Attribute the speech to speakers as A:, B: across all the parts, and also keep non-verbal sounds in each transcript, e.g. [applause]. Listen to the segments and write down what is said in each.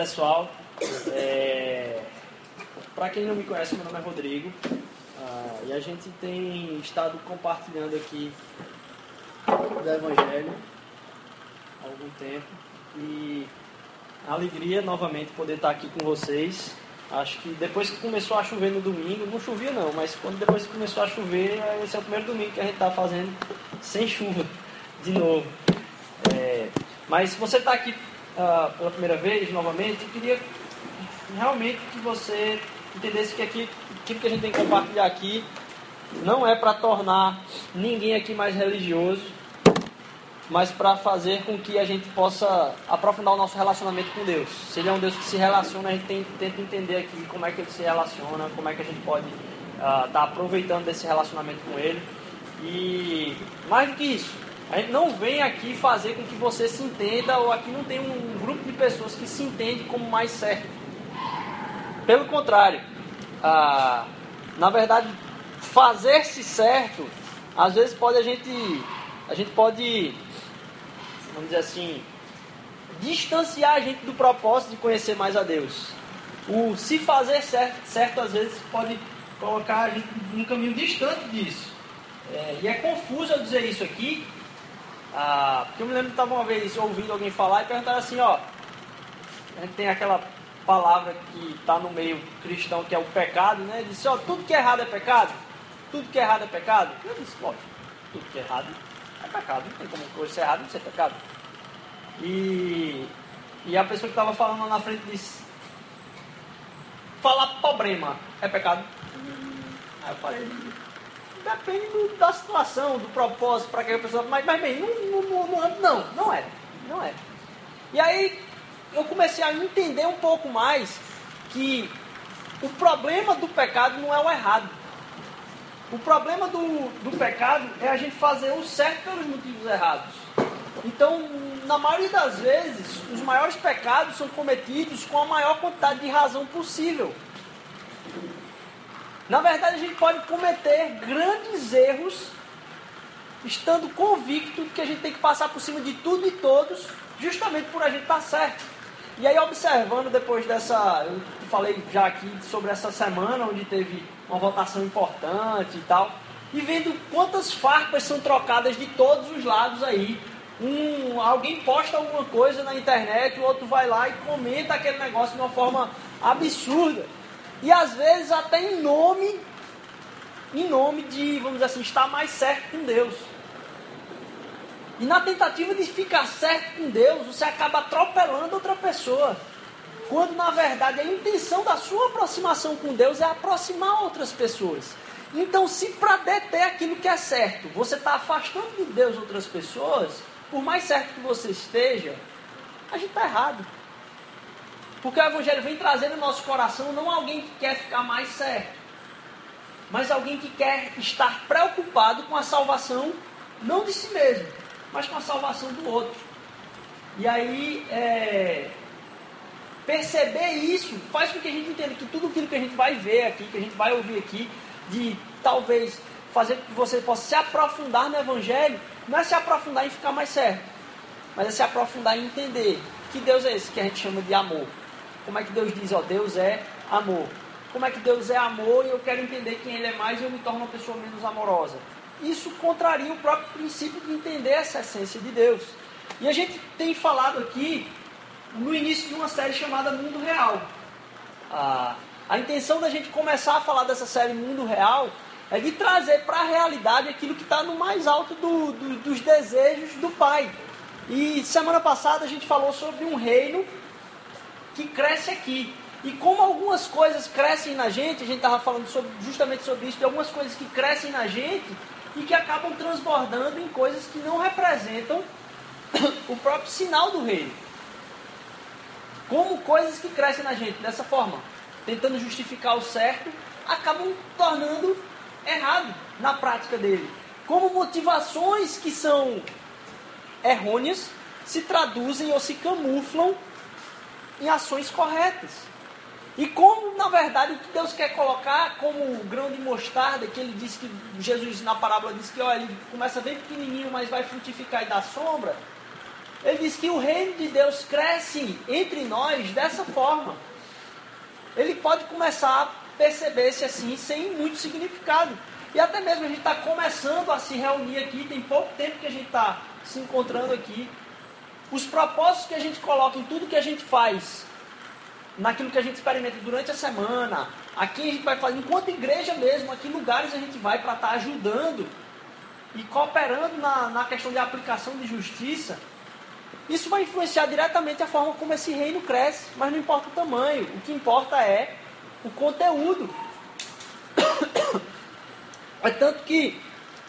A: Pessoal. É... Para quem não me conhece, meu nome é Rodrigo. Ah, e a gente tem estado compartilhando aqui do Evangelho há algum tempo. E a alegria novamente poder estar aqui com vocês. Acho que depois que começou a chover no domingo, não chovia não, mas quando depois que começou a chover, esse é o primeiro domingo que a gente está fazendo sem chuva de novo. É... Mas se você está aqui uh, pela primeira vez, novamente, queria realmente que você entendesse que aqui, aquilo que a gente tem que compartilhar aqui não é para tornar ninguém aqui mais religioso, mas para fazer com que a gente possa aprofundar o nosso relacionamento com Deus. Se Ele é um Deus que se relaciona, a gente tem, tenta entender aqui como é que Ele se relaciona, como é que a gente pode estar uh, tá aproveitando desse relacionamento com Ele. E mais do que isso, a gente não vem aqui fazer com que você se entenda, ou aqui não tem um grupo de pessoas que se entende como mais certo. Pelo contrário, ah, na verdade, fazer-se certo, às vezes pode a gente, a gente pode, vamos dizer assim, distanciar a gente do propósito de conhecer mais a Deus. O se fazer certo, certo às vezes pode colocar a gente num caminho distante disso. É, e é confuso eu dizer isso aqui, ah, porque eu me lembro que estava uma vez ouvindo alguém falar e perguntaram assim, ó, a gente tem aquela palavra que está no meio cristão que é o pecado, né? Disse, ó, tudo que é errado é pecado? Tudo que é errado é pecado? Eu disse, lógico, tudo que é errado é pecado, não tem como coisa ser errada não ser pecado. E, e a pessoa que estava falando lá na frente disse, falar problema é pecado? Aí eu falei, Depende do, da situação, do propósito, para que a pessoa. Mas, mas bem, não, não, não, não, não é. Não é. E aí eu comecei a entender um pouco mais que o problema do pecado não é o errado. O problema do, do pecado é a gente fazer o certo pelos motivos errados. Então, na maioria das vezes, os maiores pecados são cometidos com a maior quantidade de razão possível. Na verdade, a gente pode cometer grandes erros, estando convicto que a gente tem que passar por cima de tudo e todos, justamente por a gente estar certo. E aí, observando depois dessa. Eu falei já aqui sobre essa semana, onde teve uma votação importante e tal, e vendo quantas farpas são trocadas de todos os lados aí. Um, alguém posta alguma coisa na internet, o outro vai lá e comenta aquele negócio de uma forma absurda. E às vezes até em nome, em nome de, vamos dizer assim, estar mais certo com Deus. E na tentativa de ficar certo com Deus, você acaba atropelando outra pessoa. Quando na verdade a intenção da sua aproximação com Deus é aproximar outras pessoas. Então, se para deter aquilo que é certo, você está afastando de Deus outras pessoas, por mais certo que você esteja, a gente está errado. Porque o Evangelho vem trazer no nosso coração não alguém que quer ficar mais certo, mas alguém que quer estar preocupado com a salvação, não de si mesmo, mas com a salvação do outro. E aí, é, perceber isso faz com que a gente entenda que tudo aquilo que a gente vai ver aqui, que a gente vai ouvir aqui, de talvez fazer com que você possa se aprofundar no Evangelho, não é se aprofundar em ficar mais certo, mas é se aprofundar em entender que Deus é esse que a gente chama de amor. Como é que Deus diz, ó, Deus é amor. Como é que Deus é amor e eu quero entender quem Ele é mais e eu me torno uma pessoa menos amorosa. Isso contraria o próprio princípio de entender essa essência de Deus. E a gente tem falado aqui no início de uma série chamada Mundo Real. A intenção da gente começar a falar dessa série Mundo Real é de trazer para a realidade aquilo que está no mais alto do, do, dos desejos do Pai. E semana passada a gente falou sobre um reino que cresce aqui. E como algumas coisas crescem na gente, a gente estava falando sobre, justamente sobre isso, de algumas coisas que crescem na gente e que acabam transbordando em coisas que não representam [coughs] o próprio sinal do reino. Como coisas que crescem na gente dessa forma, tentando justificar o certo, acabam tornando errado na prática dele. Como motivações que são errôneas se traduzem ou se camuflam em ações corretas. E como, na verdade, o que Deus quer colocar como grão de mostarda, que ele disse que Jesus na parábola disse que ó, ele começa bem pequenininho, mas vai frutificar e dar sombra. ele diz que o reino de Deus cresce entre nós dessa forma. Ele pode começar a perceber-se assim, sem muito significado. E até mesmo a gente está começando a se reunir aqui, tem pouco tempo que a gente está se encontrando aqui. Os propósitos que a gente coloca em tudo que a gente faz, naquilo que a gente experimenta durante a semana, aqui a gente vai fazer, enquanto igreja mesmo, aqui lugares a gente vai para estar tá ajudando e cooperando na, na questão de aplicação de justiça. Isso vai influenciar diretamente a forma como esse reino cresce, mas não importa o tamanho, o que importa é o conteúdo. [coughs] É tanto que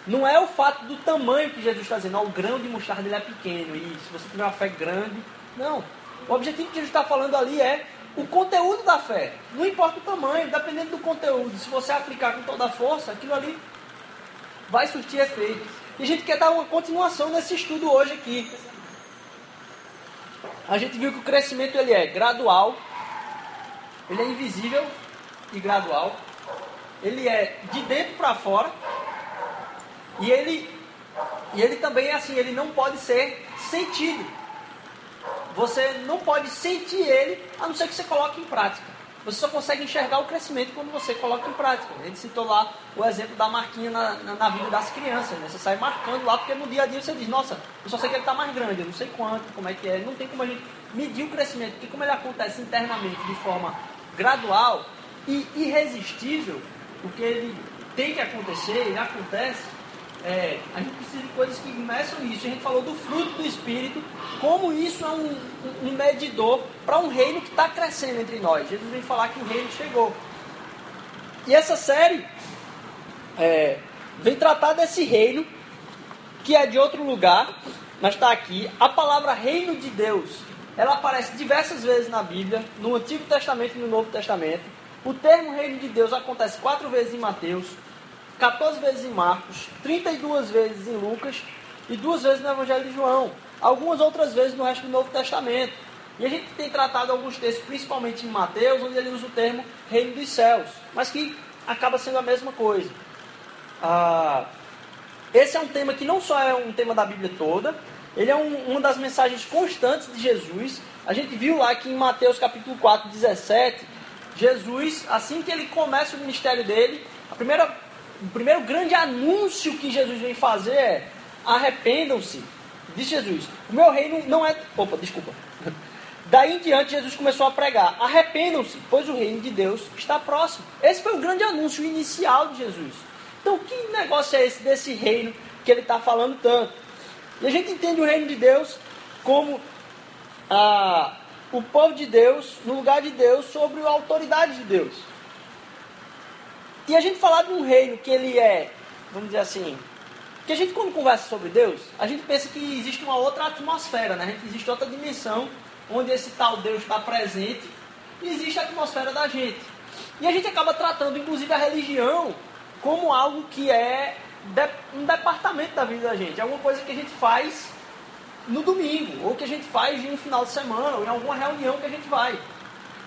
A: não é o fato do tamanho que Jesus está dizendo, o grão de mostarda ele é pequeno, e se você tiver uma fé grande. Não. O objetivo que Jesus está falando ali é o conteúdo da fé. Não importa o tamanho, dependendo do conteúdo. Se você aplicar com toda a força, aquilo ali vai surtir efeito. E a gente quer dar uma continuação nesse estudo hoje aqui. A gente viu que o crescimento ele é gradual, ele é invisível e gradual. Ele é de dentro para fora. E ele, e ele também é assim, ele não pode ser sentido. Você não pode sentir ele a não ser que você coloque em prática. Você só consegue enxergar o crescimento quando você coloca em prática. Gente citou lá o exemplo da marquinha na, na, na vida das crianças. Né? Você sai marcando lá porque no dia a dia você diz, nossa, eu só sei que ele está mais grande, eu não sei quanto, como é que é. Não tem como a gente medir o crescimento, porque como ele acontece internamente de forma gradual e irresistível, porque ele tem que acontecer, ele acontece, é, a gente precisa de coisas que meçam isso. A gente falou do fruto do Espírito, como isso é um, um medidor para um reino que está crescendo entre nós. Jesus vem falar que o reino chegou. E essa série é, vem tratar desse reino, que é de outro lugar, mas está aqui. A palavra reino de Deus, ela aparece diversas vezes na Bíblia, no Antigo Testamento e no Novo Testamento. O termo reino de Deus acontece quatro vezes em Mateus, 14 vezes em Marcos, 32 vezes em Lucas e duas vezes no Evangelho de João. Algumas outras vezes no resto do Novo Testamento. E a gente tem tratado alguns textos, principalmente em Mateus, onde ele usa o termo reino dos céus, mas que acaba sendo a mesma coisa. Ah, esse é um tema que não só é um tema da Bíblia toda, ele é um, uma das mensagens constantes de Jesus. A gente viu lá que em Mateus capítulo 4, 17, Jesus, assim que ele começa o ministério dele, a primeira o primeiro grande anúncio que Jesus vem fazer é: arrependam-se. Diz Jesus: O meu reino não é. Opa, desculpa. [laughs] Daí em diante, Jesus começou a pregar: arrependam-se, pois o reino de Deus está próximo. Esse foi o grande anúncio inicial de Jesus. Então, que negócio é esse desse reino que ele está falando tanto? E a gente entende o reino de Deus como ah, o povo de Deus, no lugar de Deus, sobre a autoridade de Deus. E a gente falar de um reino que ele é, vamos dizer assim, que a gente quando conversa sobre Deus, a gente pensa que existe uma outra atmosfera, né? existe outra dimensão onde esse tal Deus está presente e existe a atmosfera da gente. E a gente acaba tratando, inclusive, a religião como algo que é um departamento da vida da gente, alguma coisa que a gente faz no domingo, ou que a gente faz em um final de semana, ou em alguma reunião que a gente vai.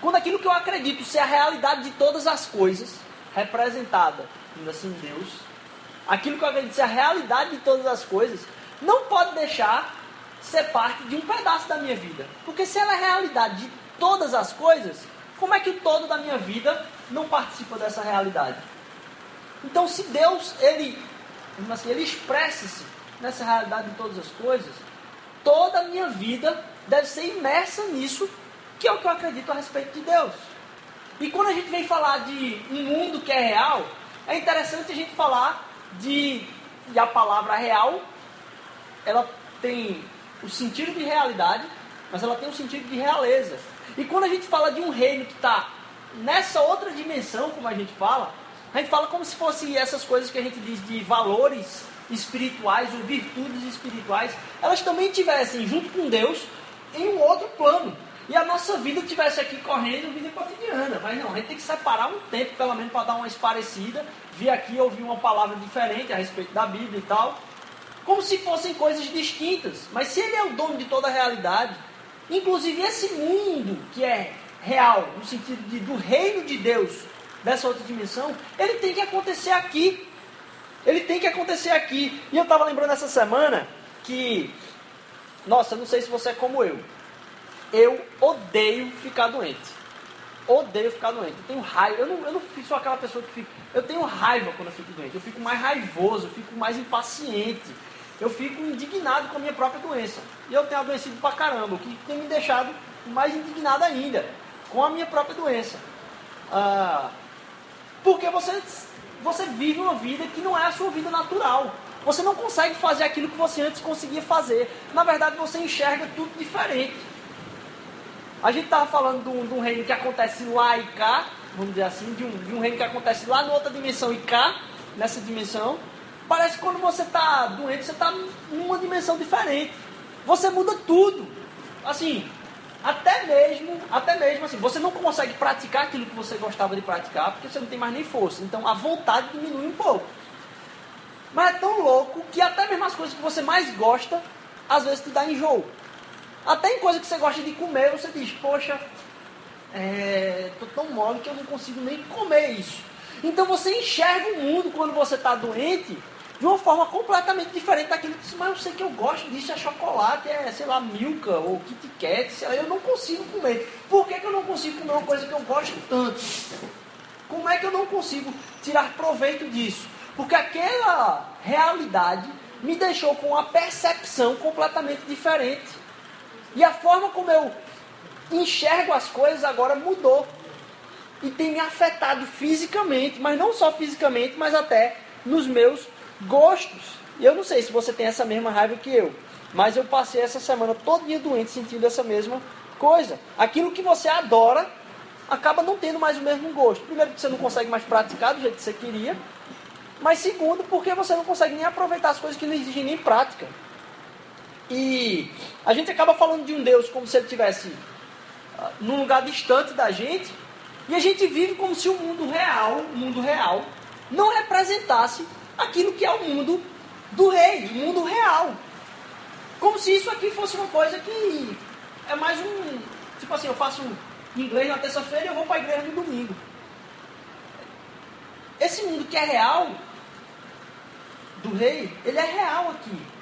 A: Quando aquilo que eu acredito ser a realidade de todas as coisas, representada, assim, Deus, aquilo que eu acredito ser a realidade de todas as coisas, não pode deixar ser parte de um pedaço da minha vida. Porque se ela é a realidade de todas as coisas, como é que o todo da minha vida não participa dessa realidade? Então, se Deus, ele, assim, ele expressa-se nessa realidade de todas as coisas, toda a minha vida deve ser imersa nisso, que é o que eu acredito a respeito de Deus. E quando a gente vem falar de um mundo que é real, é interessante a gente falar de, de a palavra real, ela tem o sentido de realidade, mas ela tem o sentido de realeza. E quando a gente fala de um reino que está nessa outra dimensão, como a gente fala, a gente fala como se fosse essas coisas que a gente diz de valores espirituais ou virtudes espirituais, elas também tivessem junto com Deus em um outro plano e a nossa vida tivesse aqui correndo vida cotidiana. Mas não, a gente tem que separar um tempo, pelo menos, para dar uma esparecida, vir aqui ouvir uma palavra diferente a respeito da Bíblia e tal. Como se fossem coisas distintas. Mas se ele é o dono de toda a realidade, inclusive esse mundo que é real, no sentido de, do reino de Deus, dessa outra dimensão, ele tem que acontecer aqui. Ele tem que acontecer aqui. E eu estava lembrando essa semana que Nossa, não sei se você é como eu. Eu odeio ficar doente. Odeio ficar doente. Eu tenho raiva. Eu não, eu não sou aquela pessoa que fica. Eu tenho raiva quando eu fico doente. Eu fico mais raivoso, eu fico mais impaciente. Eu fico indignado com a minha própria doença. E eu tenho adoecido pra caramba, o que tem me deixado mais indignado ainda com a minha própria doença. Ah, porque você, você vive uma vida que não é a sua vida natural. Você não consegue fazer aquilo que você antes conseguia fazer. Na verdade, você enxerga tudo diferente. A gente estava falando de um, de um, reino que acontece lá e cá, vamos dizer assim, de um, de um reino que acontece lá na outra dimensão e cá, nessa dimensão. Parece que quando você está doente, você está numa dimensão diferente. Você muda tudo. Assim, até mesmo, até mesmo assim, você não consegue praticar aquilo que você gostava de praticar, porque você não tem mais nem força. Então a vontade diminui um pouco. Mas é tão louco que até mesmo as coisas que você mais gosta, às vezes te dá enjoo. Até em coisa que você gosta de comer, você diz, poxa, é, tô tão mole que eu não consigo nem comer isso. Então você enxerga o mundo quando você está doente de uma forma completamente diferente daquilo que diz, mas eu sei que eu gosto disso, é chocolate, é, sei lá, milka ou Kit Kat, sei lá, eu não consigo comer. Por que, que eu não consigo comer uma coisa que eu gosto tanto? Como é que eu não consigo tirar proveito disso? Porque aquela realidade me deixou com uma percepção completamente diferente. E a forma como eu enxergo as coisas agora mudou. E tem me afetado fisicamente, mas não só fisicamente, mas até nos meus gostos. E eu não sei se você tem essa mesma raiva que eu, mas eu passei essa semana todo dia doente sentindo essa mesma coisa. Aquilo que você adora acaba não tendo mais o mesmo gosto. Primeiro, porque você não consegue mais praticar do jeito que você queria. Mas segundo, porque você não consegue nem aproveitar as coisas que não exigem nem prática. E a gente acaba falando de um Deus como se ele estivesse uh, num lugar distante da gente. E a gente vive como se o mundo real, o mundo real, não representasse aquilo que é o mundo do rei, o mundo real. Como se isso aqui fosse uma coisa que é mais um. Tipo assim, eu faço inglês na terça-feira e eu vou para a igreja no domingo. Esse mundo que é real, do rei, ele é real aqui.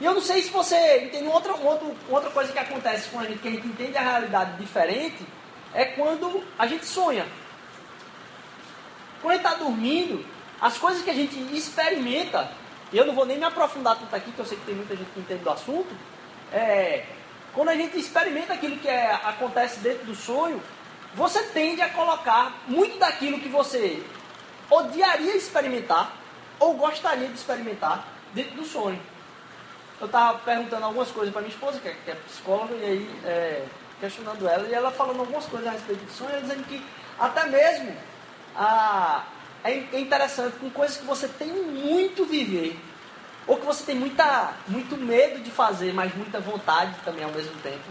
A: E eu não sei se você entende outra, outra, outra coisa que acontece com a gente, que a gente entende a realidade diferente, é quando a gente sonha. Quando a gente está dormindo, as coisas que a gente experimenta, e eu não vou nem me aprofundar tanto aqui, que eu sei que tem muita gente que entende do assunto, é, quando a gente experimenta aquilo que é, acontece dentro do sonho, você tende a colocar muito daquilo que você odiaria experimentar ou gostaria de experimentar dentro do sonho. Eu estava perguntando algumas coisas para minha esposa, que é, que é psicóloga, e aí é, questionando ela, e ela falando algumas coisas a respeito do sonho, dizendo que até mesmo a, é, é interessante com coisas que você tem muito viver, ou que você tem muita, muito medo de fazer, mas muita vontade também ao mesmo tempo,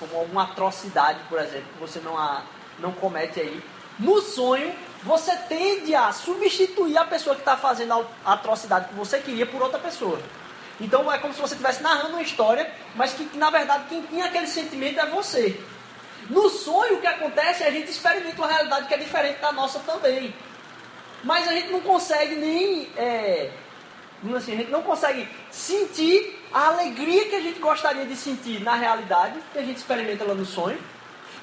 A: como alguma atrocidade, por exemplo, que você não, a, não comete aí. No sonho, você tende a substituir a pessoa que está fazendo a atrocidade que você queria por outra pessoa. Então é como se você estivesse narrando uma história, mas que, que na verdade quem tinha aquele sentimento é você. No sonho o que acontece é a gente experimenta uma realidade que é diferente da nossa também. Mas a gente não consegue nem. É, assim, a gente não consegue sentir a alegria que a gente gostaria de sentir na realidade, que a gente experimenta lá no sonho.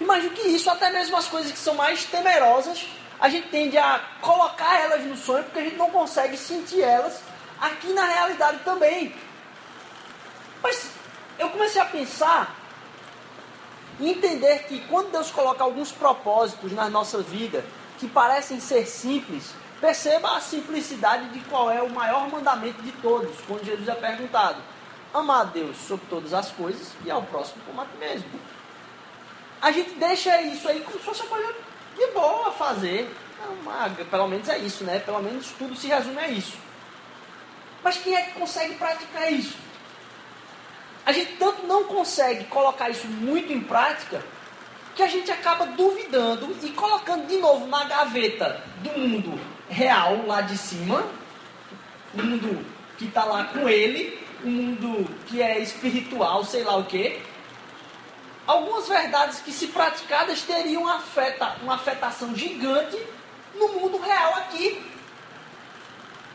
A: E mais do que isso, até mesmo as coisas que são mais temerosas, a gente tende a colocar elas no sonho porque a gente não consegue sentir elas aqui na realidade também. Mas eu comecei a pensar e entender que quando Deus coloca alguns propósitos na nossa vida que parecem ser simples, Perceba a simplicidade de qual é o maior mandamento de todos, quando Jesus é perguntado: amar a Deus sobre todas as coisas e ao próximo como a ti mesmo. A gente deixa isso aí como se fosse uma coisa de boa fazer. Não, pelo menos é isso, né? Pelo menos tudo se resume a isso. Mas quem é que consegue praticar isso? A gente tanto não consegue colocar isso muito em prática que a gente acaba duvidando e colocando de novo na gaveta do mundo real lá de cima, o mundo que está lá com ele, o mundo que é espiritual, sei lá o que. Algumas verdades que, se praticadas, teriam afeta, uma afetação gigante no mundo real aqui.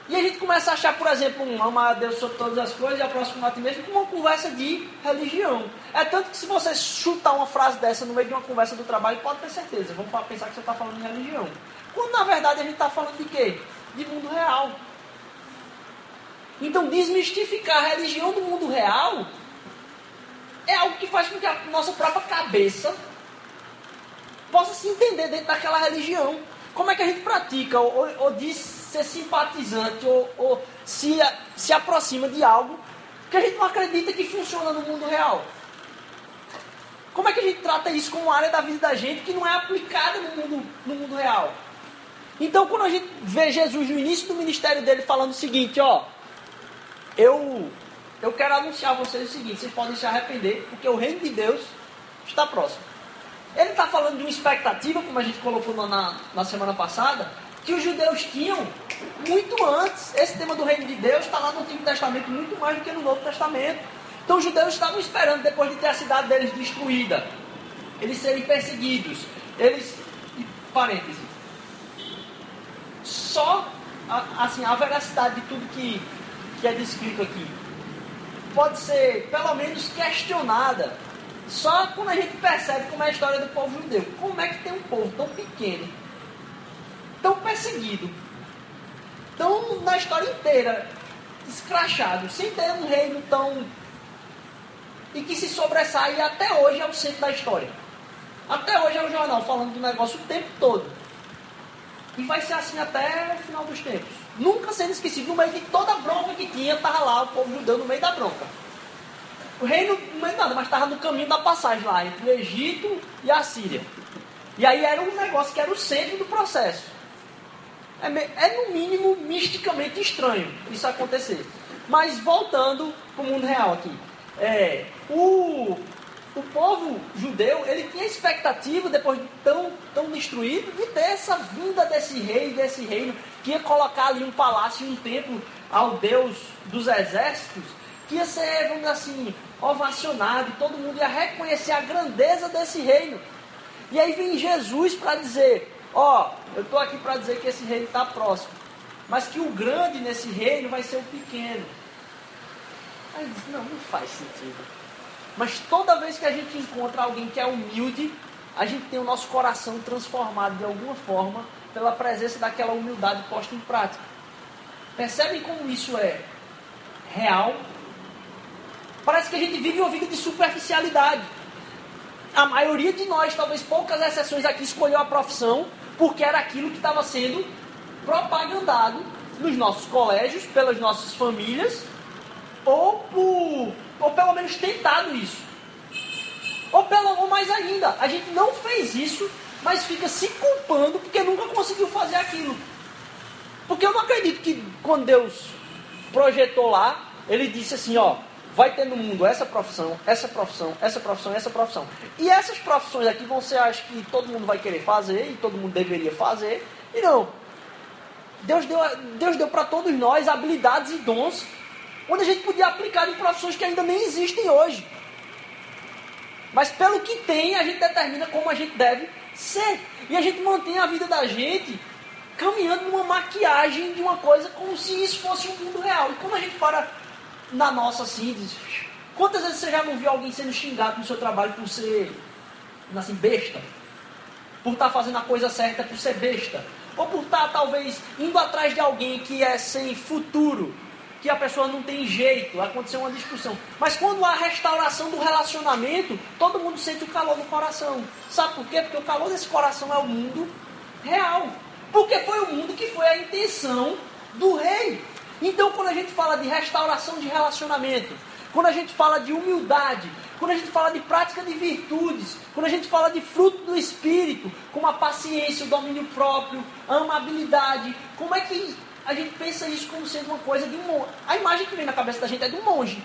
A: E a gente começa a achar, por exemplo, um amar a Deus sobre todas as coisas e a próxima a ti mesmo como uma conversa de religião. É tanto que se você chutar uma frase dessa no meio de uma conversa do trabalho, pode ter certeza, vamos pensar que você está falando de religião. Quando na verdade a gente está falando de quê? De mundo real. Então desmistificar a religião do mundo real é algo que faz com que a nossa própria cabeça possa se entender dentro daquela religião. Como é que a gente pratica ou, ou diz ser simpatizante ou, ou se, se aproxima de algo que a gente não acredita que funciona no mundo real? Como é que a gente trata isso como área da vida da gente que não é aplicada no mundo, no mundo real? Então, quando a gente vê Jesus no início do ministério dele falando o seguinte, ó, eu, eu quero anunciar a vocês o seguinte, vocês podem se arrepender, porque o reino de Deus está próximo. Ele está falando de uma expectativa, como a gente colocou na, na semana passada, que os judeus tinham muito antes. Esse tema do reino de Deus está lá no Antigo Testamento muito mais do que no Novo Testamento. Então os judeus estavam esperando, depois de ter a cidade deles destruída, eles serem perseguidos. Eles. Parênteses. Só assim, a veracidade de tudo que, que é descrito aqui pode ser, pelo menos, questionada só quando a gente percebe como é a história do povo judeu. Como é que tem um povo tão pequeno, tão perseguido, tão na história inteira escrachado, sem ter um reino tão. e que se sobressai até hoje é o centro da história. Até hoje é o jornal falando do negócio o tempo todo. E vai ser assim até o final dos tempos. Nunca sendo esquecido, no meio de toda a bronca que tinha, estava lá o povo judeu no meio da bronca. O reino não é nada, mas estava no caminho da passagem lá, entre o Egito e a Síria. E aí era um negócio que era o centro do processo. É, é no mínimo misticamente estranho isso acontecer. Mas voltando para o mundo real aqui. É, o, o povo judeu, ele tinha expectativa, depois de tão, tão destruído, de ter essa vinda desse rei, desse reino, que ia colocar ali um palácio e um templo ao Deus dos exércitos, que ia ser, vamos assim, ovacionado, todo mundo ia reconhecer a grandeza desse reino. E aí vem Jesus para dizer: Ó, oh, eu estou aqui para dizer que esse reino está próximo, mas que o grande nesse reino vai ser o pequeno. Aí diz: Não, não faz sentido. Mas toda vez que a gente encontra alguém que é humilde, a gente tem o nosso coração transformado de alguma forma pela presença daquela humildade posta em prática. Percebem como isso é real Parece que a gente vive uma vida de superficialidade. A maioria de nós, talvez poucas exceções aqui, escolheu a profissão porque era aquilo que estava sendo propagandado nos nossos colégios, pelas nossas famílias, ou, por, ou pelo menos tentado isso. Ou, pelo, ou mais ainda, a gente não fez isso, mas fica se culpando porque nunca conseguiu fazer aquilo. Porque eu não acredito que quando Deus projetou lá, ele disse assim, ó, vai ter no mundo essa profissão, essa profissão, essa profissão, essa profissão. E essas profissões aqui vão ser as que todo mundo vai querer fazer e todo mundo deveria fazer. E não. Deus deu, Deus deu para todos nós habilidades e dons onde a gente podia aplicar em profissões que ainda nem existem hoje. Mas pelo que tem, a gente determina como a gente deve ser. E a gente mantém a vida da gente caminhando numa maquiagem de uma coisa como se isso fosse um mundo real. E quando a gente para na nossa diz, quantas vezes você já não viu alguém sendo xingado no seu trabalho por ser assim, besta? Por estar tá fazendo a coisa certa por ser besta? Ou por estar tá, talvez indo atrás de alguém que é sem futuro, que a pessoa não tem jeito, aconteceu uma discussão. Mas quando há restauração do relacionamento, todo mundo sente o calor no coração. Sabe por quê? Porque o calor desse coração é o mundo real. Porque foi o mundo que foi a intenção do rei. Então, quando a gente fala de restauração de relacionamento, quando a gente fala de humildade, quando a gente fala de prática de virtudes, quando a gente fala de fruto do Espírito, como a paciência, o domínio próprio, a amabilidade, como é que a gente pensa isso como sendo uma coisa de um monge? A imagem que vem na cabeça da gente é de um monge.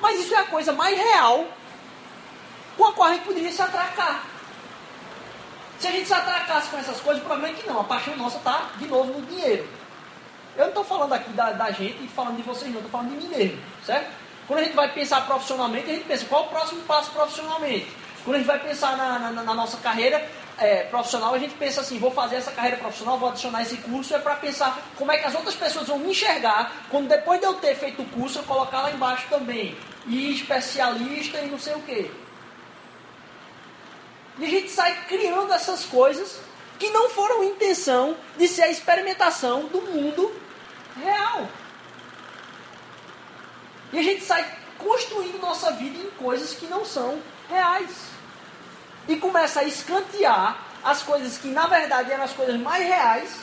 A: Mas isso é a coisa mais real com a qual a gente poderia se atracar. Se a gente se atracasse com essas coisas, provavelmente não. A paixão nossa está de novo no dinheiro. Eu não estou falando aqui da, da gente e falando de vocês, não, estou falando de mim mesmo, certo? Quando a gente vai pensar profissionalmente, a gente pensa qual o próximo passo profissionalmente. Quando a gente vai pensar na, na, na nossa carreira, é, profissional, a gente pensa assim, vou fazer essa carreira profissional, vou adicionar esse curso, é para pensar como é que as outras pessoas vão me enxergar quando depois de eu ter feito o curso, eu colocar lá embaixo também. E especialista e não sei o quê. E a gente sai criando essas coisas que não foram intenção de ser a experimentação do mundo real. E a gente sai construindo nossa vida em coisas que não são reais. E começa a escantear as coisas que na verdade eram as coisas mais reais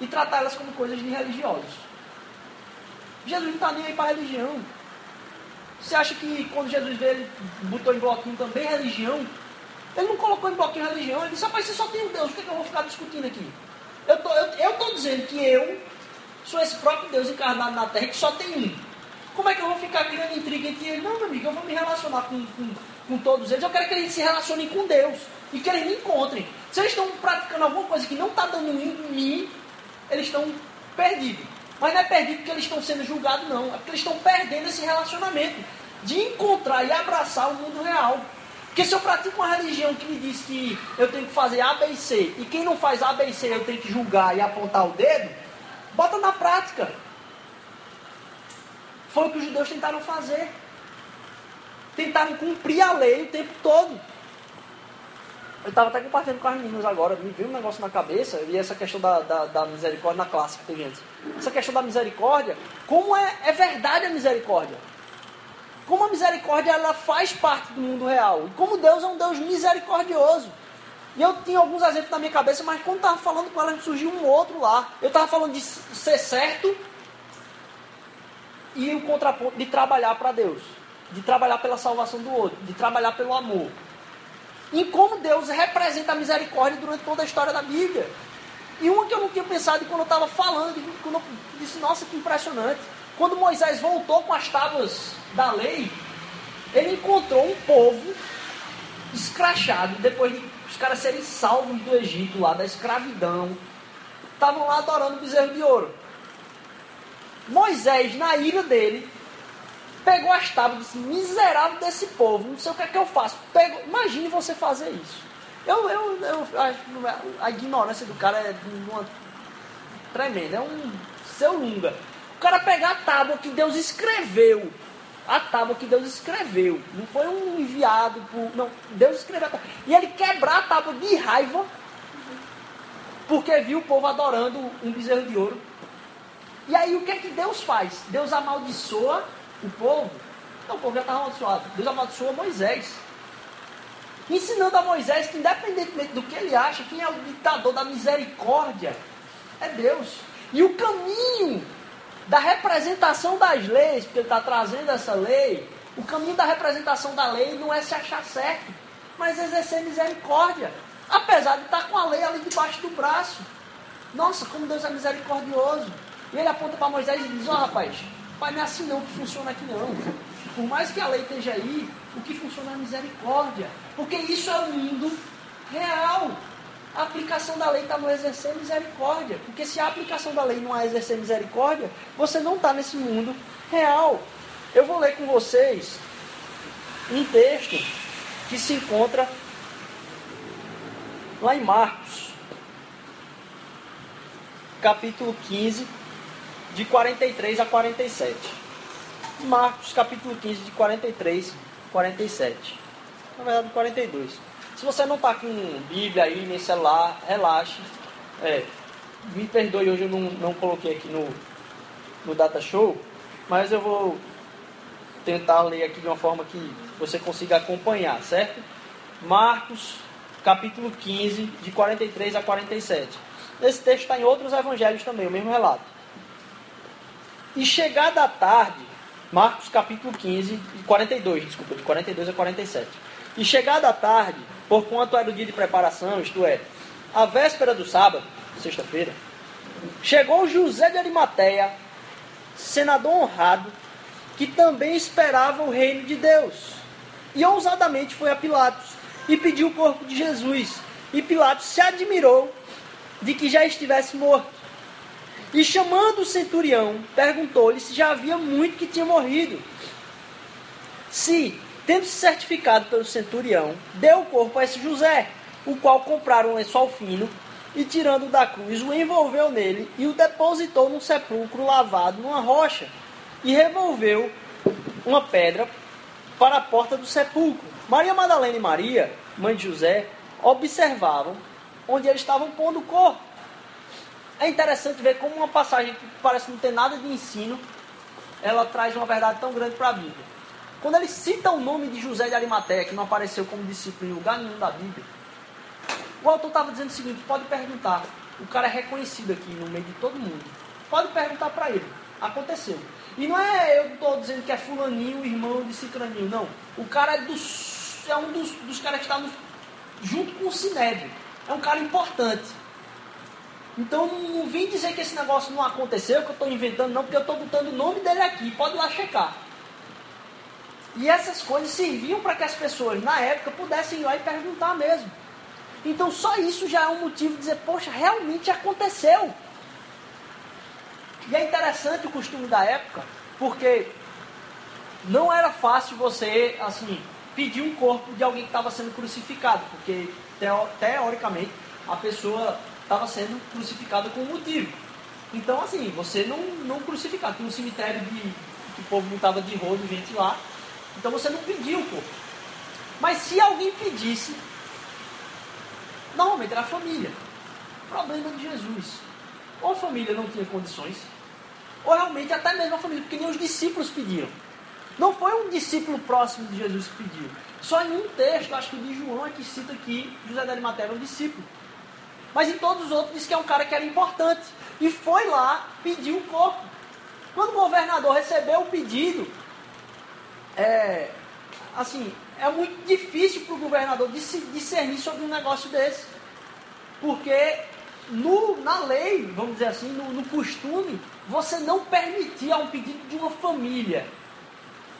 A: e tratá-las como coisas de religiosos. Jesus não está nem aí para religião. Você acha que quando Jesus veio, ele botou em bloquinho também religião? Ele não colocou em bloquinho religião, ele disse, rapaz, você só tem um Deus, o que, é que eu vou ficar discutindo aqui? Eu tô, estou dizendo que eu sou esse próprio Deus encarnado na terra que só tem um. Como é que eu vou ficar criando intriga entre eles? Não, meu amigo, eu vou me relacionar com, com, com todos eles. Eu quero que eles se relacionem com Deus e que eles me encontrem. Se eles estão praticando alguma coisa que não está dando em mim, eles estão perdidos. Mas não é perdido porque eles estão sendo julgados, não. É porque eles estão perdendo esse relacionamento de encontrar e abraçar o mundo real. Porque se eu pratico uma religião que me diz que eu tenho que fazer A, B e C, e quem não faz A, B e C eu tenho que julgar e apontar o dedo, bota na prática. Foi o que os judeus tentaram fazer. Tentaram cumprir a lei o tempo todo. Eu estava até compartilhando com as meninas agora, me veio um negócio na cabeça, e essa questão da, da, da misericórdia na clássica, tem gente. Essa questão da misericórdia, como é, é verdade a misericórdia? Como a misericórdia ela faz parte do mundo real. E como Deus é um Deus misericordioso. E eu tinha alguns exemplos na minha cabeça, mas quando estava falando com ela, surgiu um outro lá. Eu estava falando de ser certo e o contraponto de trabalhar para Deus. De trabalhar pela salvação do outro. De trabalhar pelo amor em como Deus representa a misericórdia durante toda a história da Bíblia. E uma que eu não tinha pensado quando eu estava falando, quando eu disse, nossa, que impressionante. Quando Moisés voltou com as tábuas da lei, ele encontrou um povo escrachado, depois de os caras serem salvos do Egito, lá da escravidão, estavam lá adorando o bezerro de ouro. Moisés, na ira dele, pegou as tábuas e disse, miserável desse povo, não sei o que é que eu faço. Pegou, imagine você fazer isso. Eu, eu, eu, a, a ignorância do cara é uma, tremenda, é um seu lunga. O cara pegar a tábua que Deus escreveu, a tábua que Deus escreveu, não foi um enviado por. Não, Deus escreveu a tábua. E ele quebrar a tábua de raiva, porque viu o povo adorando um bezerro de ouro. E aí o que é que Deus faz? Deus amaldiçoa o povo. Então o povo já estava amaldiçoado. Deus amaldiçoou Moisés. Ensinando a Moisés que, independentemente do que ele acha, quem é o ditador da misericórdia é Deus. E o caminho da representação das leis, porque ele está trazendo essa lei, o caminho da representação da lei não é se achar certo, mas exercer misericórdia. Apesar de estar tá com a lei ali debaixo do braço. Nossa, como Deus é misericordioso. E ele aponta para Moisés e diz: Ó oh, rapaz, Pai, não é assim não que funciona aqui não. Por mais que a lei esteja aí, o que funciona é a misericórdia. Porque isso é o mundo real. A aplicação da lei está no exercer misericórdia. Porque se a aplicação da lei não é exercer misericórdia, você não está nesse mundo real. Eu vou ler com vocês um texto que se encontra lá em Marcos, capítulo 15, de 43 a 47. Marcos capítulo 15, de 43 a 47. Na verdade, 42. Se você não está com Bíblia aí, nem celular, relaxe. É, me perdoe, hoje eu não, não coloquei aqui no, no Data Show, mas eu vou tentar ler aqui de uma forma que você consiga acompanhar, certo? Marcos, capítulo 15, de 43 a 47. Esse texto está em outros evangelhos também, o mesmo relato. E chegada a tarde, Marcos capítulo 15, 42, desculpa, de 42 a 47. E chegada a tarde, porquanto era o dia de preparação, isto é, a véspera do sábado, sexta-feira, chegou José de Arimateia, senador honrado, que também esperava o reino de Deus. E ousadamente foi a Pilatos e pediu o corpo de Jesus. E Pilatos se admirou de que já estivesse morto. E chamando o centurião, perguntou-lhe se já havia muito que tinha morrido. Se tendo se certificado pelo centurião, deu o corpo a esse José, o qual compraram um lençol fino e, tirando da cruz, o envolveu nele e o depositou num sepulcro lavado numa rocha e revolveu uma pedra para a porta do sepulcro. Maria Madalena e Maria, mãe de José, observavam onde eles estavam pondo o corpo. É interessante ver como uma passagem que parece não ter nada de ensino, ela traz uma verdade tão grande para a Bíblia. Quando ele cita o nome de José de Arimateia, que não apareceu como discípulo em lugar nenhum da Bíblia, o autor estava dizendo o seguinte: pode perguntar. O cara é reconhecido aqui no meio de todo mundo. Pode perguntar para ele. Aconteceu. E não é eu estou dizendo que é fulaninho, irmão de cicraninho, não. O cara é, dos, é um dos, dos caras que está junto com o Sinédrio. É um cara importante. Então não, vim dizer que esse negócio não aconteceu, que eu estou inventando, não, porque eu estou botando o nome dele aqui. Pode lá checar. E essas coisas serviam para que as pessoas, na época, pudessem ir lá e perguntar mesmo. Então só isso já é um motivo de dizer, poxa, realmente aconteceu. E é interessante o costume da época, porque não era fácil você, assim, pedir um corpo de alguém que estava sendo crucificado, porque teoricamente a pessoa estava sendo crucificada com um motivo. Então, assim, você não, não crucificava. Tinha um cemitério de, que o povo não estava de rodo, gente lá. Então você não pediu o corpo. Mas se alguém pedisse, normalmente era a família. Problema de Jesus. Ou a família não tinha condições, ou realmente até mesmo a família, porque nem os discípulos pediram. Não foi um discípulo próximo de Jesus que pediu. Só em um texto, acho que de João, é que cita que José de Arimateia era um discípulo. Mas em todos os outros diz que é um cara que era importante. E foi lá pedir o corpo. Quando o governador recebeu o pedido, é, assim, é muito difícil para o governador discernir sobre um negócio desse. Porque no, na lei, vamos dizer assim, no, no costume, você não permitia um pedido de uma família.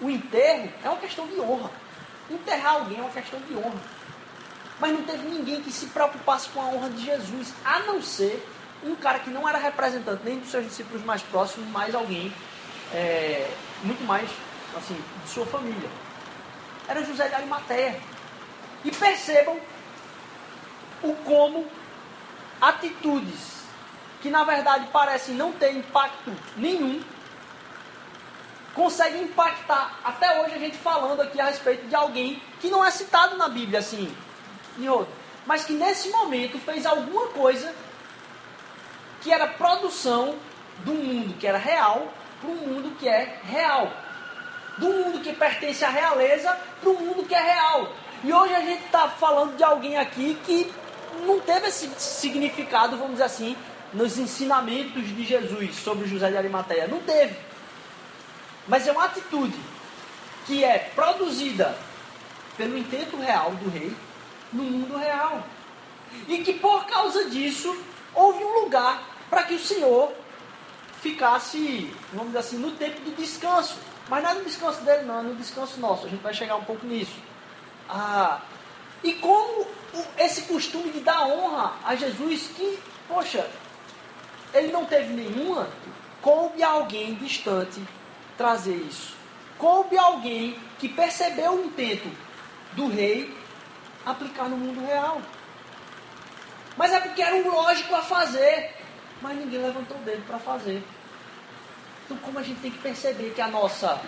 A: O enterro é uma questão de honra. Enterrar alguém é uma questão de honra. Mas não teve ninguém que se preocupasse com a honra de Jesus, a não ser um cara que não era representante nem dos seus discípulos mais próximos, mas alguém é, muito mais assim, de sua família. Era José de Arimateia. E percebam o como atitudes que na verdade parecem não ter impacto nenhum conseguem impactar até hoje a gente falando aqui a respeito de alguém que não é citado na Bíblia assim, em outro, mas que nesse momento fez alguma coisa que era produção do mundo que era real para um mundo que é real do mundo que pertence à realeza para o mundo que é real. E hoje a gente está falando de alguém aqui que não teve esse significado, vamos dizer assim, nos ensinamentos de Jesus sobre José de Arimateia. Não teve. Mas é uma atitude que é produzida pelo intento real do rei no mundo real. E que por causa disso houve um lugar para que o Senhor ficasse, vamos dizer assim, no tempo do descanso. Mas não é no descanso dele, não, é no descanso nosso. A gente vai chegar um pouco nisso. Ah, e como esse costume de dar honra a Jesus, que, poxa, ele não teve nenhuma, coube a alguém distante trazer isso. Coube alguém que percebeu o intento do rei aplicar no mundo real. Mas é porque era um lógico a fazer. Mas ninguém levantou o dedo para fazer. Então, como a gente tem que perceber que a nossa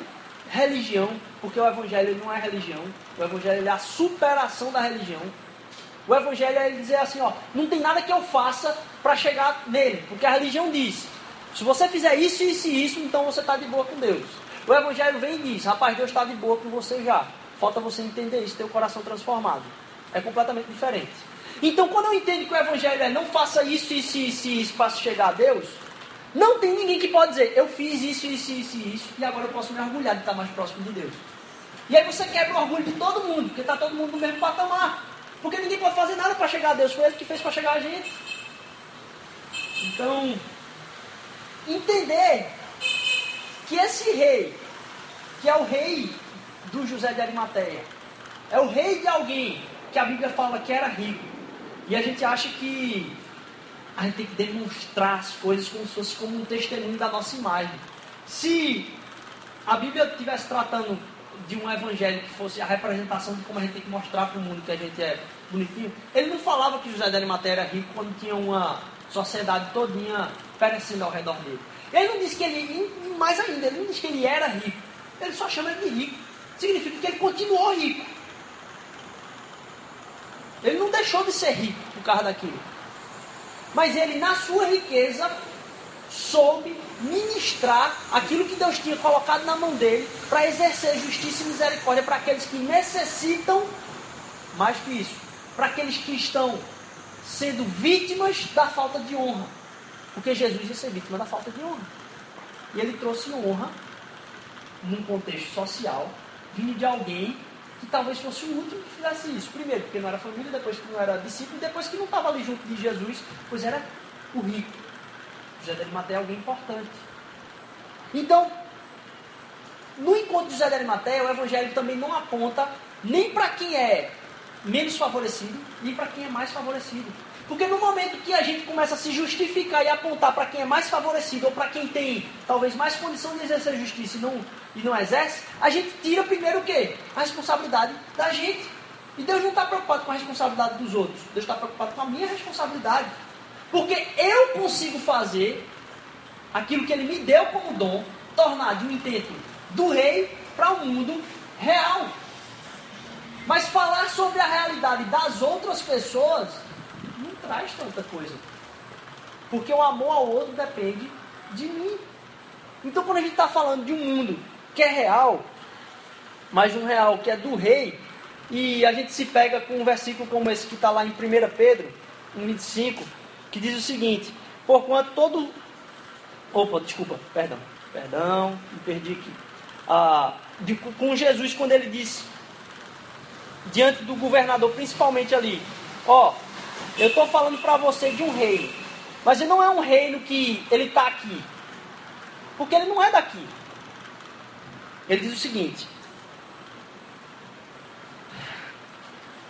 A: religião, porque o Evangelho não é religião, o Evangelho é a superação da religião. O Evangelho é dizer assim: ó, não tem nada que eu faça para chegar nele, porque a religião diz: se você fizer isso, isso e isso, então você está de boa com Deus. O Evangelho vem e diz: rapaz, Deus está de boa com você já. Falta você entender isso, ter o coração transformado. É completamente diferente. Então, quando eu entendo que o Evangelho é não faça isso, isso, isso, isso para chegar a Deus, não tem ninguém que pode dizer, eu fiz isso, isso, isso, isso, e agora eu posso me orgulhar de estar mais próximo de Deus. E aí você quebra o orgulho de todo mundo, porque está todo mundo no mesmo patamar. Porque ninguém pode fazer nada para chegar a Deus, foi ele que fez para chegar a gente. Então, entender que esse rei, que é o rei do José de Arimateia, é o rei de alguém que a Bíblia fala que era rico. E a gente acha que a gente tem que demonstrar as coisas como se fosse como um testemunho da nossa imagem. Se a Bíblia estivesse tratando de um evangelho que fosse a representação de como a gente tem que mostrar para o mundo que a gente é bonitinho, ele não falava que José de Arimateia era rico quando tinha uma sociedade todinha perecendo ao redor dele. Ele não disse que ele, mais ainda, ele não disse que ele era rico. Ele só chama ele de rico. Significa que ele continuou rico. Ele não deixou de ser rico por causa daquilo. Mas ele, na sua riqueza, soube ministrar aquilo que Deus tinha colocado na mão dele para exercer justiça e misericórdia para aqueles que necessitam, mais que isso, para aqueles que estão sendo vítimas da falta de honra. Porque Jesus ia ser vítima da falta de honra. E ele trouxe honra num contexto social, vindo de alguém que talvez fosse o último que fizesse isso. Primeiro, porque não era família, depois que não era discípulo, depois que não estava ali junto de Jesus, pois era o rico. José de Arimateia é alguém importante. Então, no encontro de José de Arimateia, o Evangelho também não aponta nem para quem é menos favorecido, nem para quem é mais favorecido. Porque no momento que a gente começa a se justificar e apontar para quem é mais favorecido ou para quem tem talvez mais condição de exercer justiça e não, e não exerce, a gente tira primeiro o quê? A responsabilidade da gente. E Deus não está preocupado com a responsabilidade dos outros. Deus está preocupado com a minha responsabilidade. Porque eu consigo fazer aquilo que Ele me deu como dom, tornar de um intento do rei para o um mundo real. Mas falar sobre a realidade das outras pessoas traz tanta coisa. Porque o amor ao outro depende de mim. Então, quando a gente está falando de um mundo que é real, mas um real que é do rei, e a gente se pega com um versículo como esse que está lá em 1 Pedro, 1,25, que diz o seguinte: Porquanto todo. Opa, desculpa, perdão, perdão, me perdi aqui. Ah, de, com Jesus, quando ele disse, diante do governador, principalmente ali, ó, eu estou falando para você de um reino. Mas ele não é um reino que ele está aqui. Porque ele não é daqui. Ele diz o seguinte: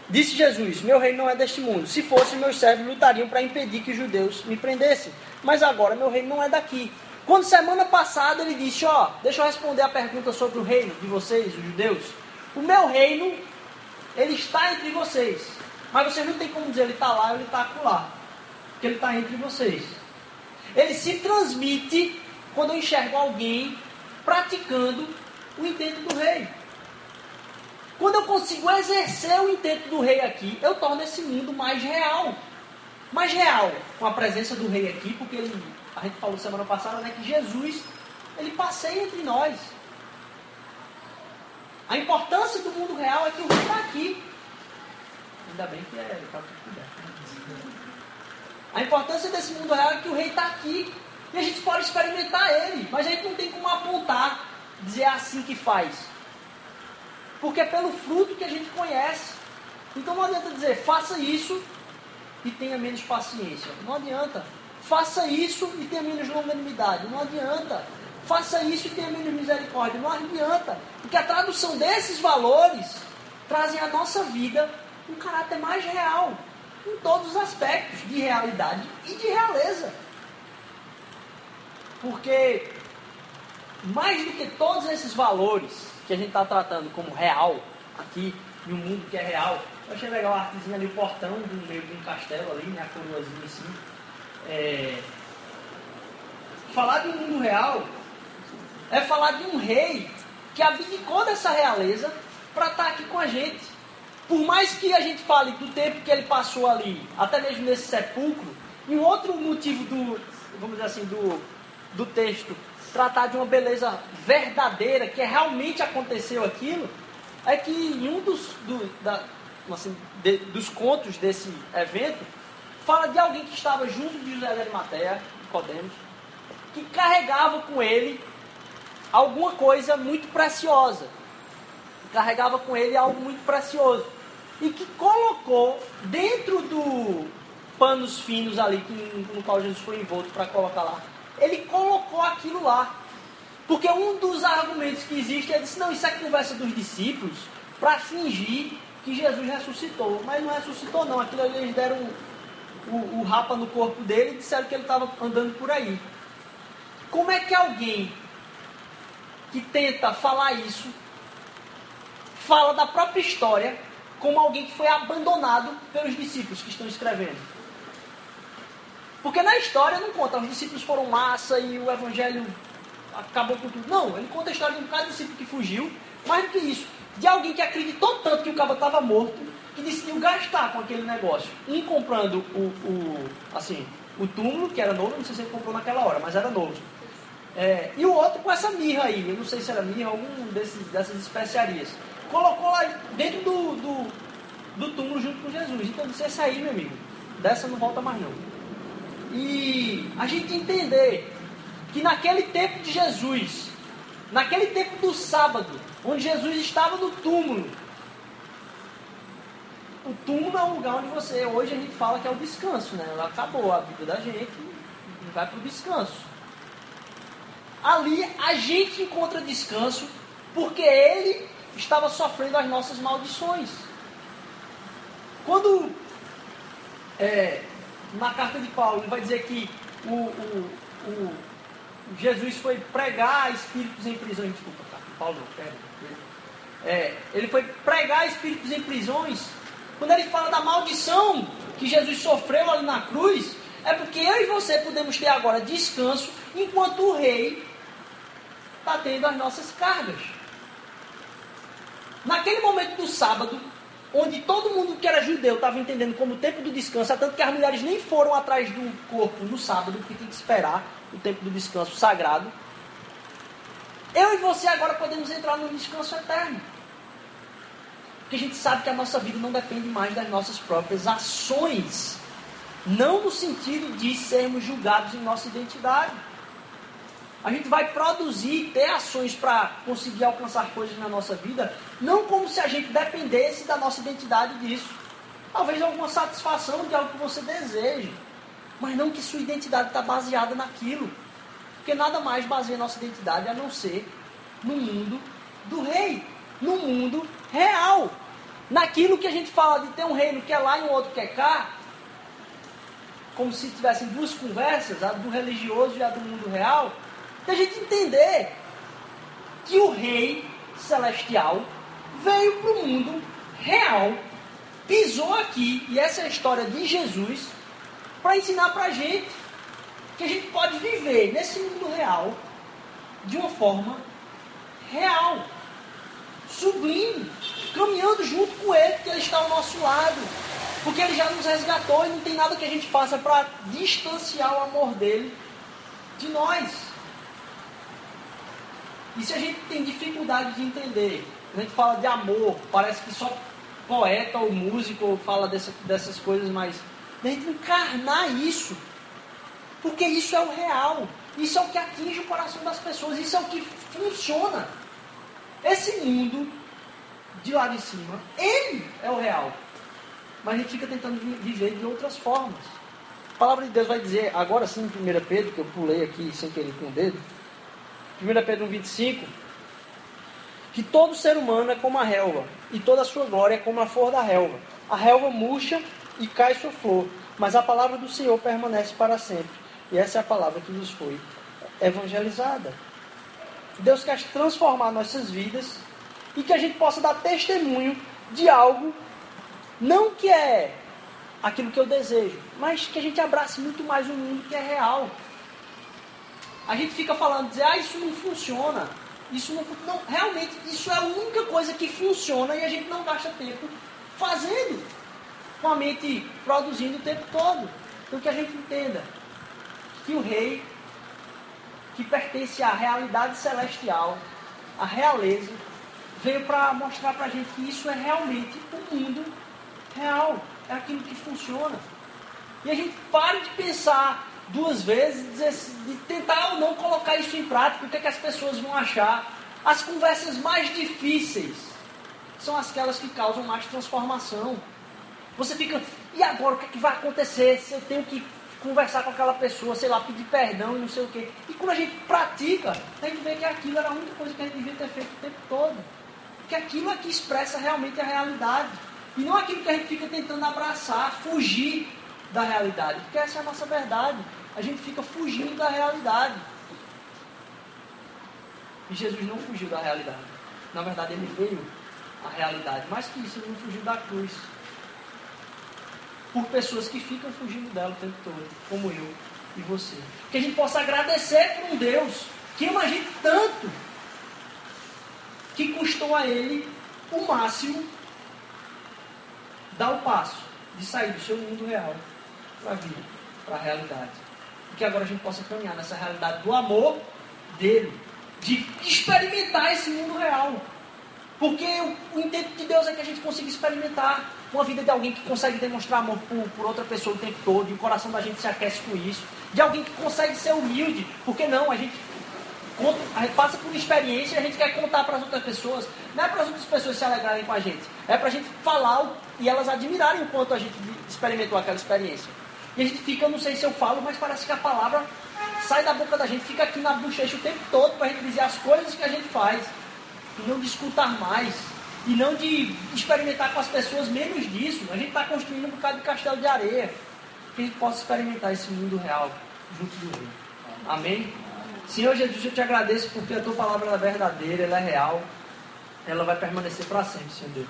A: Disse Jesus: Meu reino não é deste mundo. Se fosse, meus servos lutariam para impedir que os judeus me prendessem. Mas agora meu reino não é daqui. Quando semana passada ele disse: Ó, deixa eu responder a pergunta sobre o reino de vocês, os judeus. O meu reino, ele está entre vocês. Mas vocês não tem como dizer ele está lá ou ele está acolá. Porque ele está entre vocês. Ele se transmite quando eu enxergo alguém praticando o intento do rei. Quando eu consigo exercer o intento do rei aqui, eu torno esse mundo mais real. Mais real com a presença do rei aqui, porque ele, a gente falou semana passada né, que Jesus ele passeia entre nós. A importância do mundo real é que o rei está aqui. Ainda bem que é, está tudo coberto. A importância desse mundo real é que o rei está aqui. E a gente pode experimentar ele, mas a gente não tem como apontar, dizer é assim que faz. Porque é pelo fruto que a gente conhece. Então não adianta dizer, faça isso e tenha menos paciência. Não adianta. Faça isso e tenha menos longanimidade. Não adianta. Faça isso e tenha menos misericórdia. Não adianta. Porque a tradução desses valores trazem à nossa vida um caráter mais real, em todos os aspectos, de realidade e de realeza. Porque, mais do que todos esses valores que a gente está tratando como real, aqui, em um mundo que é real, eu achei legal a artezinha ali, o portão do meio de um castelo ali, né, a coroazinha assim. É... Falar de um mundo real é falar de um rei que abdicou dessa realeza para estar tá aqui com a gente. Por mais que a gente fale do tempo que ele passou ali, até mesmo nesse sepulcro, e um outro motivo do, vamos dizer assim, do, do texto tratar de uma beleza verdadeira, que realmente aconteceu aquilo, é que em um dos, do, da, assim, de, dos contos desse evento, fala de alguém que estava junto de José de Arimateia, Podemos, que carregava com ele alguma coisa muito preciosa. Carregava com ele algo muito precioso e que colocou dentro do panos finos ali que, no qual Jesus foi envolto para colocar lá. Ele colocou aquilo lá. Porque um dos argumentos que existe é disse, não, isso é conversa dos discípulos para fingir que Jesus ressuscitou. Mas não ressuscitou não, aquilo ali eles deram o, o, o rapa no corpo dele e disseram que ele estava andando por aí. Como é que alguém que tenta falar isso fala da própria história como alguém que foi abandonado pelos discípulos que estão escrevendo. Porque na história não conta, os discípulos foram massa e o evangelho acabou com tudo. Não, ele conta a história de um cada discípulo que fugiu, mais do que isso, de alguém que acreditou tanto que o cabo estava morto, que decidiu gastar com aquele negócio. Um comprando o, o, assim, o túmulo, que era novo, não sei se ele comprou naquela hora, mas era novo. É, e o outro com essa mirra aí, eu não sei se era mirra, algum desses, dessas especiarias. Colocou lá dentro do, do, do túmulo junto com Jesus. Então disse, essa aí, meu amigo, dessa não volta mais não. E a gente entender que naquele tempo de Jesus, naquele tempo do sábado, onde Jesus estava no túmulo, o túmulo é um lugar onde você, hoje a gente fala que é o descanso, né? Acabou a vida da gente vai para o descanso. Ali a gente encontra descanso porque ele estava sofrendo as nossas maldições. Quando é, na carta de Paulo ele vai dizer que o, o, o Jesus foi pregar espíritos em prisões, desculpa, tá? Paulo não. É, ele foi pregar espíritos em prisões. Quando ele fala da maldição que Jesus sofreu ali na cruz, é porque eu e você podemos ter agora descanso enquanto o rei está tendo as nossas cargas. Naquele momento do sábado, onde todo mundo que era judeu estava entendendo como o tempo do descanso, tanto que as mulheres nem foram atrás do corpo no sábado, porque tem que esperar o tempo do descanso sagrado. Eu e você agora podemos entrar no descanso eterno. Porque a gente sabe que a nossa vida não depende mais das nossas próprias ações. Não no sentido de sermos julgados em nossa identidade. A gente vai produzir, ter ações para conseguir alcançar coisas na nossa vida, não como se a gente dependesse da nossa identidade disso. Talvez alguma satisfação de algo que você deseje, mas não que sua identidade está baseada naquilo. Porque nada mais baseia nossa identidade a não ser no mundo do rei, no mundo real. Naquilo que a gente fala de ter um reino que é lá e um outro que é cá, como se tivessem duas conversas, a do religioso e a do mundo real, a gente entender que o rei celestial veio para o mundo real, pisou aqui, e essa é a história de Jesus, para ensinar para a gente que a gente pode viver nesse mundo real de uma forma real, sublime, caminhando junto com Ele, porque Ele está ao nosso lado, porque Ele já nos resgatou e não tem nada que a gente faça para distanciar o amor dele de nós. E se a gente tem dificuldade de entender, a gente fala de amor, parece que só poeta ou músico fala dessa, dessas coisas, mas a gente encarnar isso, porque isso é o real, isso é o que atinge o coração das pessoas, isso é o que funciona. Esse mundo de lá de cima, ele é o real. Mas a gente fica tentando viver de outras formas. A palavra de Deus vai dizer, agora sim, em 1 Pedro, que eu pulei aqui sem querer com o dedo, 1 Pedro 25, que todo ser humano é como a relva, e toda a sua glória é como a flor da relva. A relva murcha e cai sua flor, mas a palavra do Senhor permanece para sempre. E essa é a palavra que nos foi evangelizada. Deus quer transformar nossas vidas e que a gente possa dar testemunho de algo, não que é aquilo que eu desejo, mas que a gente abrace muito mais o mundo que é real a gente fica falando, dizer, ah, isso não funciona. Isso não, não, realmente, isso é a única coisa que funciona e a gente não gasta tempo fazendo, com a mente produzindo o tempo todo. Então que a gente entenda que o rei, que pertence à realidade celestial, à realeza, veio para mostrar para a gente que isso é realmente o mundo real, é aquilo que funciona. E a gente para de pensar duas vezes, de tentar ou não colocar isso em prática, o que, é que as pessoas vão achar. As conversas mais difíceis são aquelas que causam mais transformação. Você fica, e agora o que, é que vai acontecer se eu tenho que conversar com aquela pessoa, sei lá, pedir perdão e não sei o quê. E quando a gente pratica, a gente vê que aquilo era a única coisa que a gente devia ter feito o tempo todo. Que aquilo é que expressa realmente a realidade. E não aquilo que a gente fica tentando abraçar, fugir da realidade. Porque essa é a nossa verdade a gente fica fugindo da realidade. E Jesus não fugiu da realidade. Na verdade, ele veio a realidade. Mais que isso, ele não fugiu da cruz. Por pessoas que ficam fugindo dela o tempo todo, como eu e você. Que a gente possa agradecer por um Deus que ama a gente tanto, que custou a ele o máximo dar o passo de sair do seu mundo real para vir para a realidade. Que agora a gente possa caminhar nessa realidade do amor dele, de experimentar esse mundo real. Porque o, intento de Deus é que a gente consiga experimentar uma vida de alguém que consegue demonstrar amor por, por outra pessoa o tempo todo, e o coração da gente se aquece com isso. De alguém que consegue ser humilde, porque não, a gente, conta, passa por experiência e a gente quer contar para as outras pessoas. Não é para as outras pessoas se alegrarem com a gente, é para a gente falar e elas admirarem o quanto a gente experimentou aquela experiência. E a gente fica, não sei se eu falo, mas parece que a palavra sai da boca da gente, fica aqui na bochecha o tempo todo para a gente dizer as coisas que a gente faz e não de escutar mais, e não de experimentar com as pessoas menos disso. A gente está construindo um bocado de castelo de areia, que a gente possa experimentar esse mundo real junto do Rei. Amém? Senhor Jesus, eu te agradeço porque a tua palavra é verdadeira, ela é real, ela vai permanecer para sempre, Senhor Deus.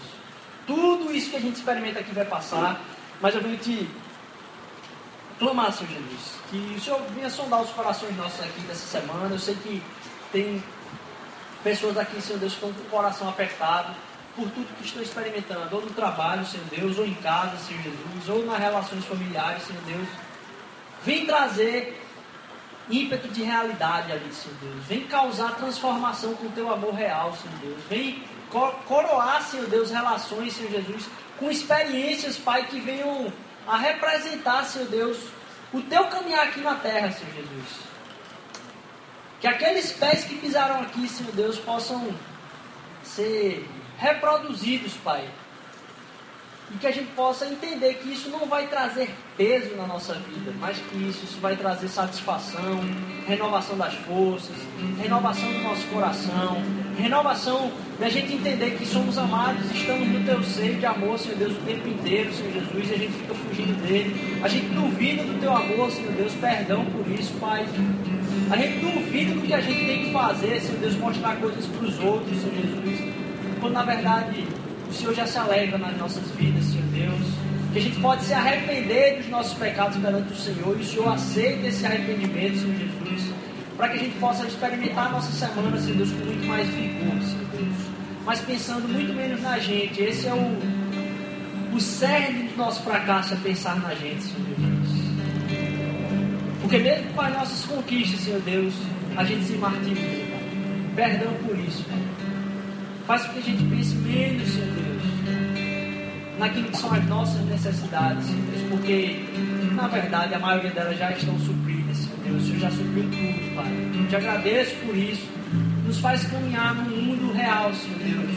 A: Tudo isso que a gente experimenta aqui vai passar, mas eu venho te clamar, Senhor Jesus, que o Senhor venha sondar os corações nossos aqui dessa semana. Eu sei que tem pessoas aqui, Senhor Deus, que estão com o coração apertado por tudo que estão experimentando, ou no trabalho, Senhor Deus, ou em casa, Senhor Jesus, ou nas relações familiares, Senhor Deus. Vem trazer ímpeto de realidade ali, Senhor Deus. Vem causar transformação com o teu amor real, Senhor Deus. Vem coroar, Senhor Deus, relações, Senhor Jesus, com experiências, Pai, que venham a representar, Senhor Deus, o teu caminhar aqui na terra, Senhor Jesus. Que aqueles pés que pisaram aqui, Senhor Deus, possam ser reproduzidos, Pai. E que a gente possa entender que isso não vai trazer peso na nossa vida, mas que isso, isso vai trazer satisfação, renovação das forças, renovação do nosso coração, renovação da gente entender que somos amados, estamos no teu seio de amor, Senhor Deus, o tempo inteiro, Senhor Jesus, e a gente fica fugindo dele. A gente duvida do teu amor, Senhor Deus, perdão por isso, Pai. A gente duvida do que a gente tem que fazer, Senhor Deus, mostrar coisas para os outros, Senhor Jesus. Quando na verdade o Senhor já se alegra nas nossas vidas, Senhor Deus. Que a gente pode se arrepender dos nossos pecados perante o Senhor e o Senhor aceita esse arrependimento, Senhor Jesus. Para que a gente possa experimentar a nossa semana, Senhor Deus, com muito mais vigor, Senhor Deus. Mas pensando muito menos na gente. Esse é o, o cerne do nosso fracasso, é pensar na gente, Senhor Jesus. Porque mesmo com as nossas conquistas, Senhor Deus, a gente se martiriza. Perdão por isso, Pai. Faz com que a gente pense menos, Senhor Deus, naquilo que são as nossas necessidades, Senhor Deus, porque, na verdade, a maioria delas já estão supridas, Senhor Deus. O Senhor já supriu tudo, Pai. Eu te agradeço por isso. Nos faz caminhar num mundo real, Senhor Deus.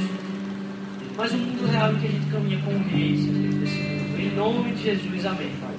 A: Mas um mundo real em que a gente caminha com o Rei, Senhor Deus, mundo. Em nome de Jesus, amém, Pai.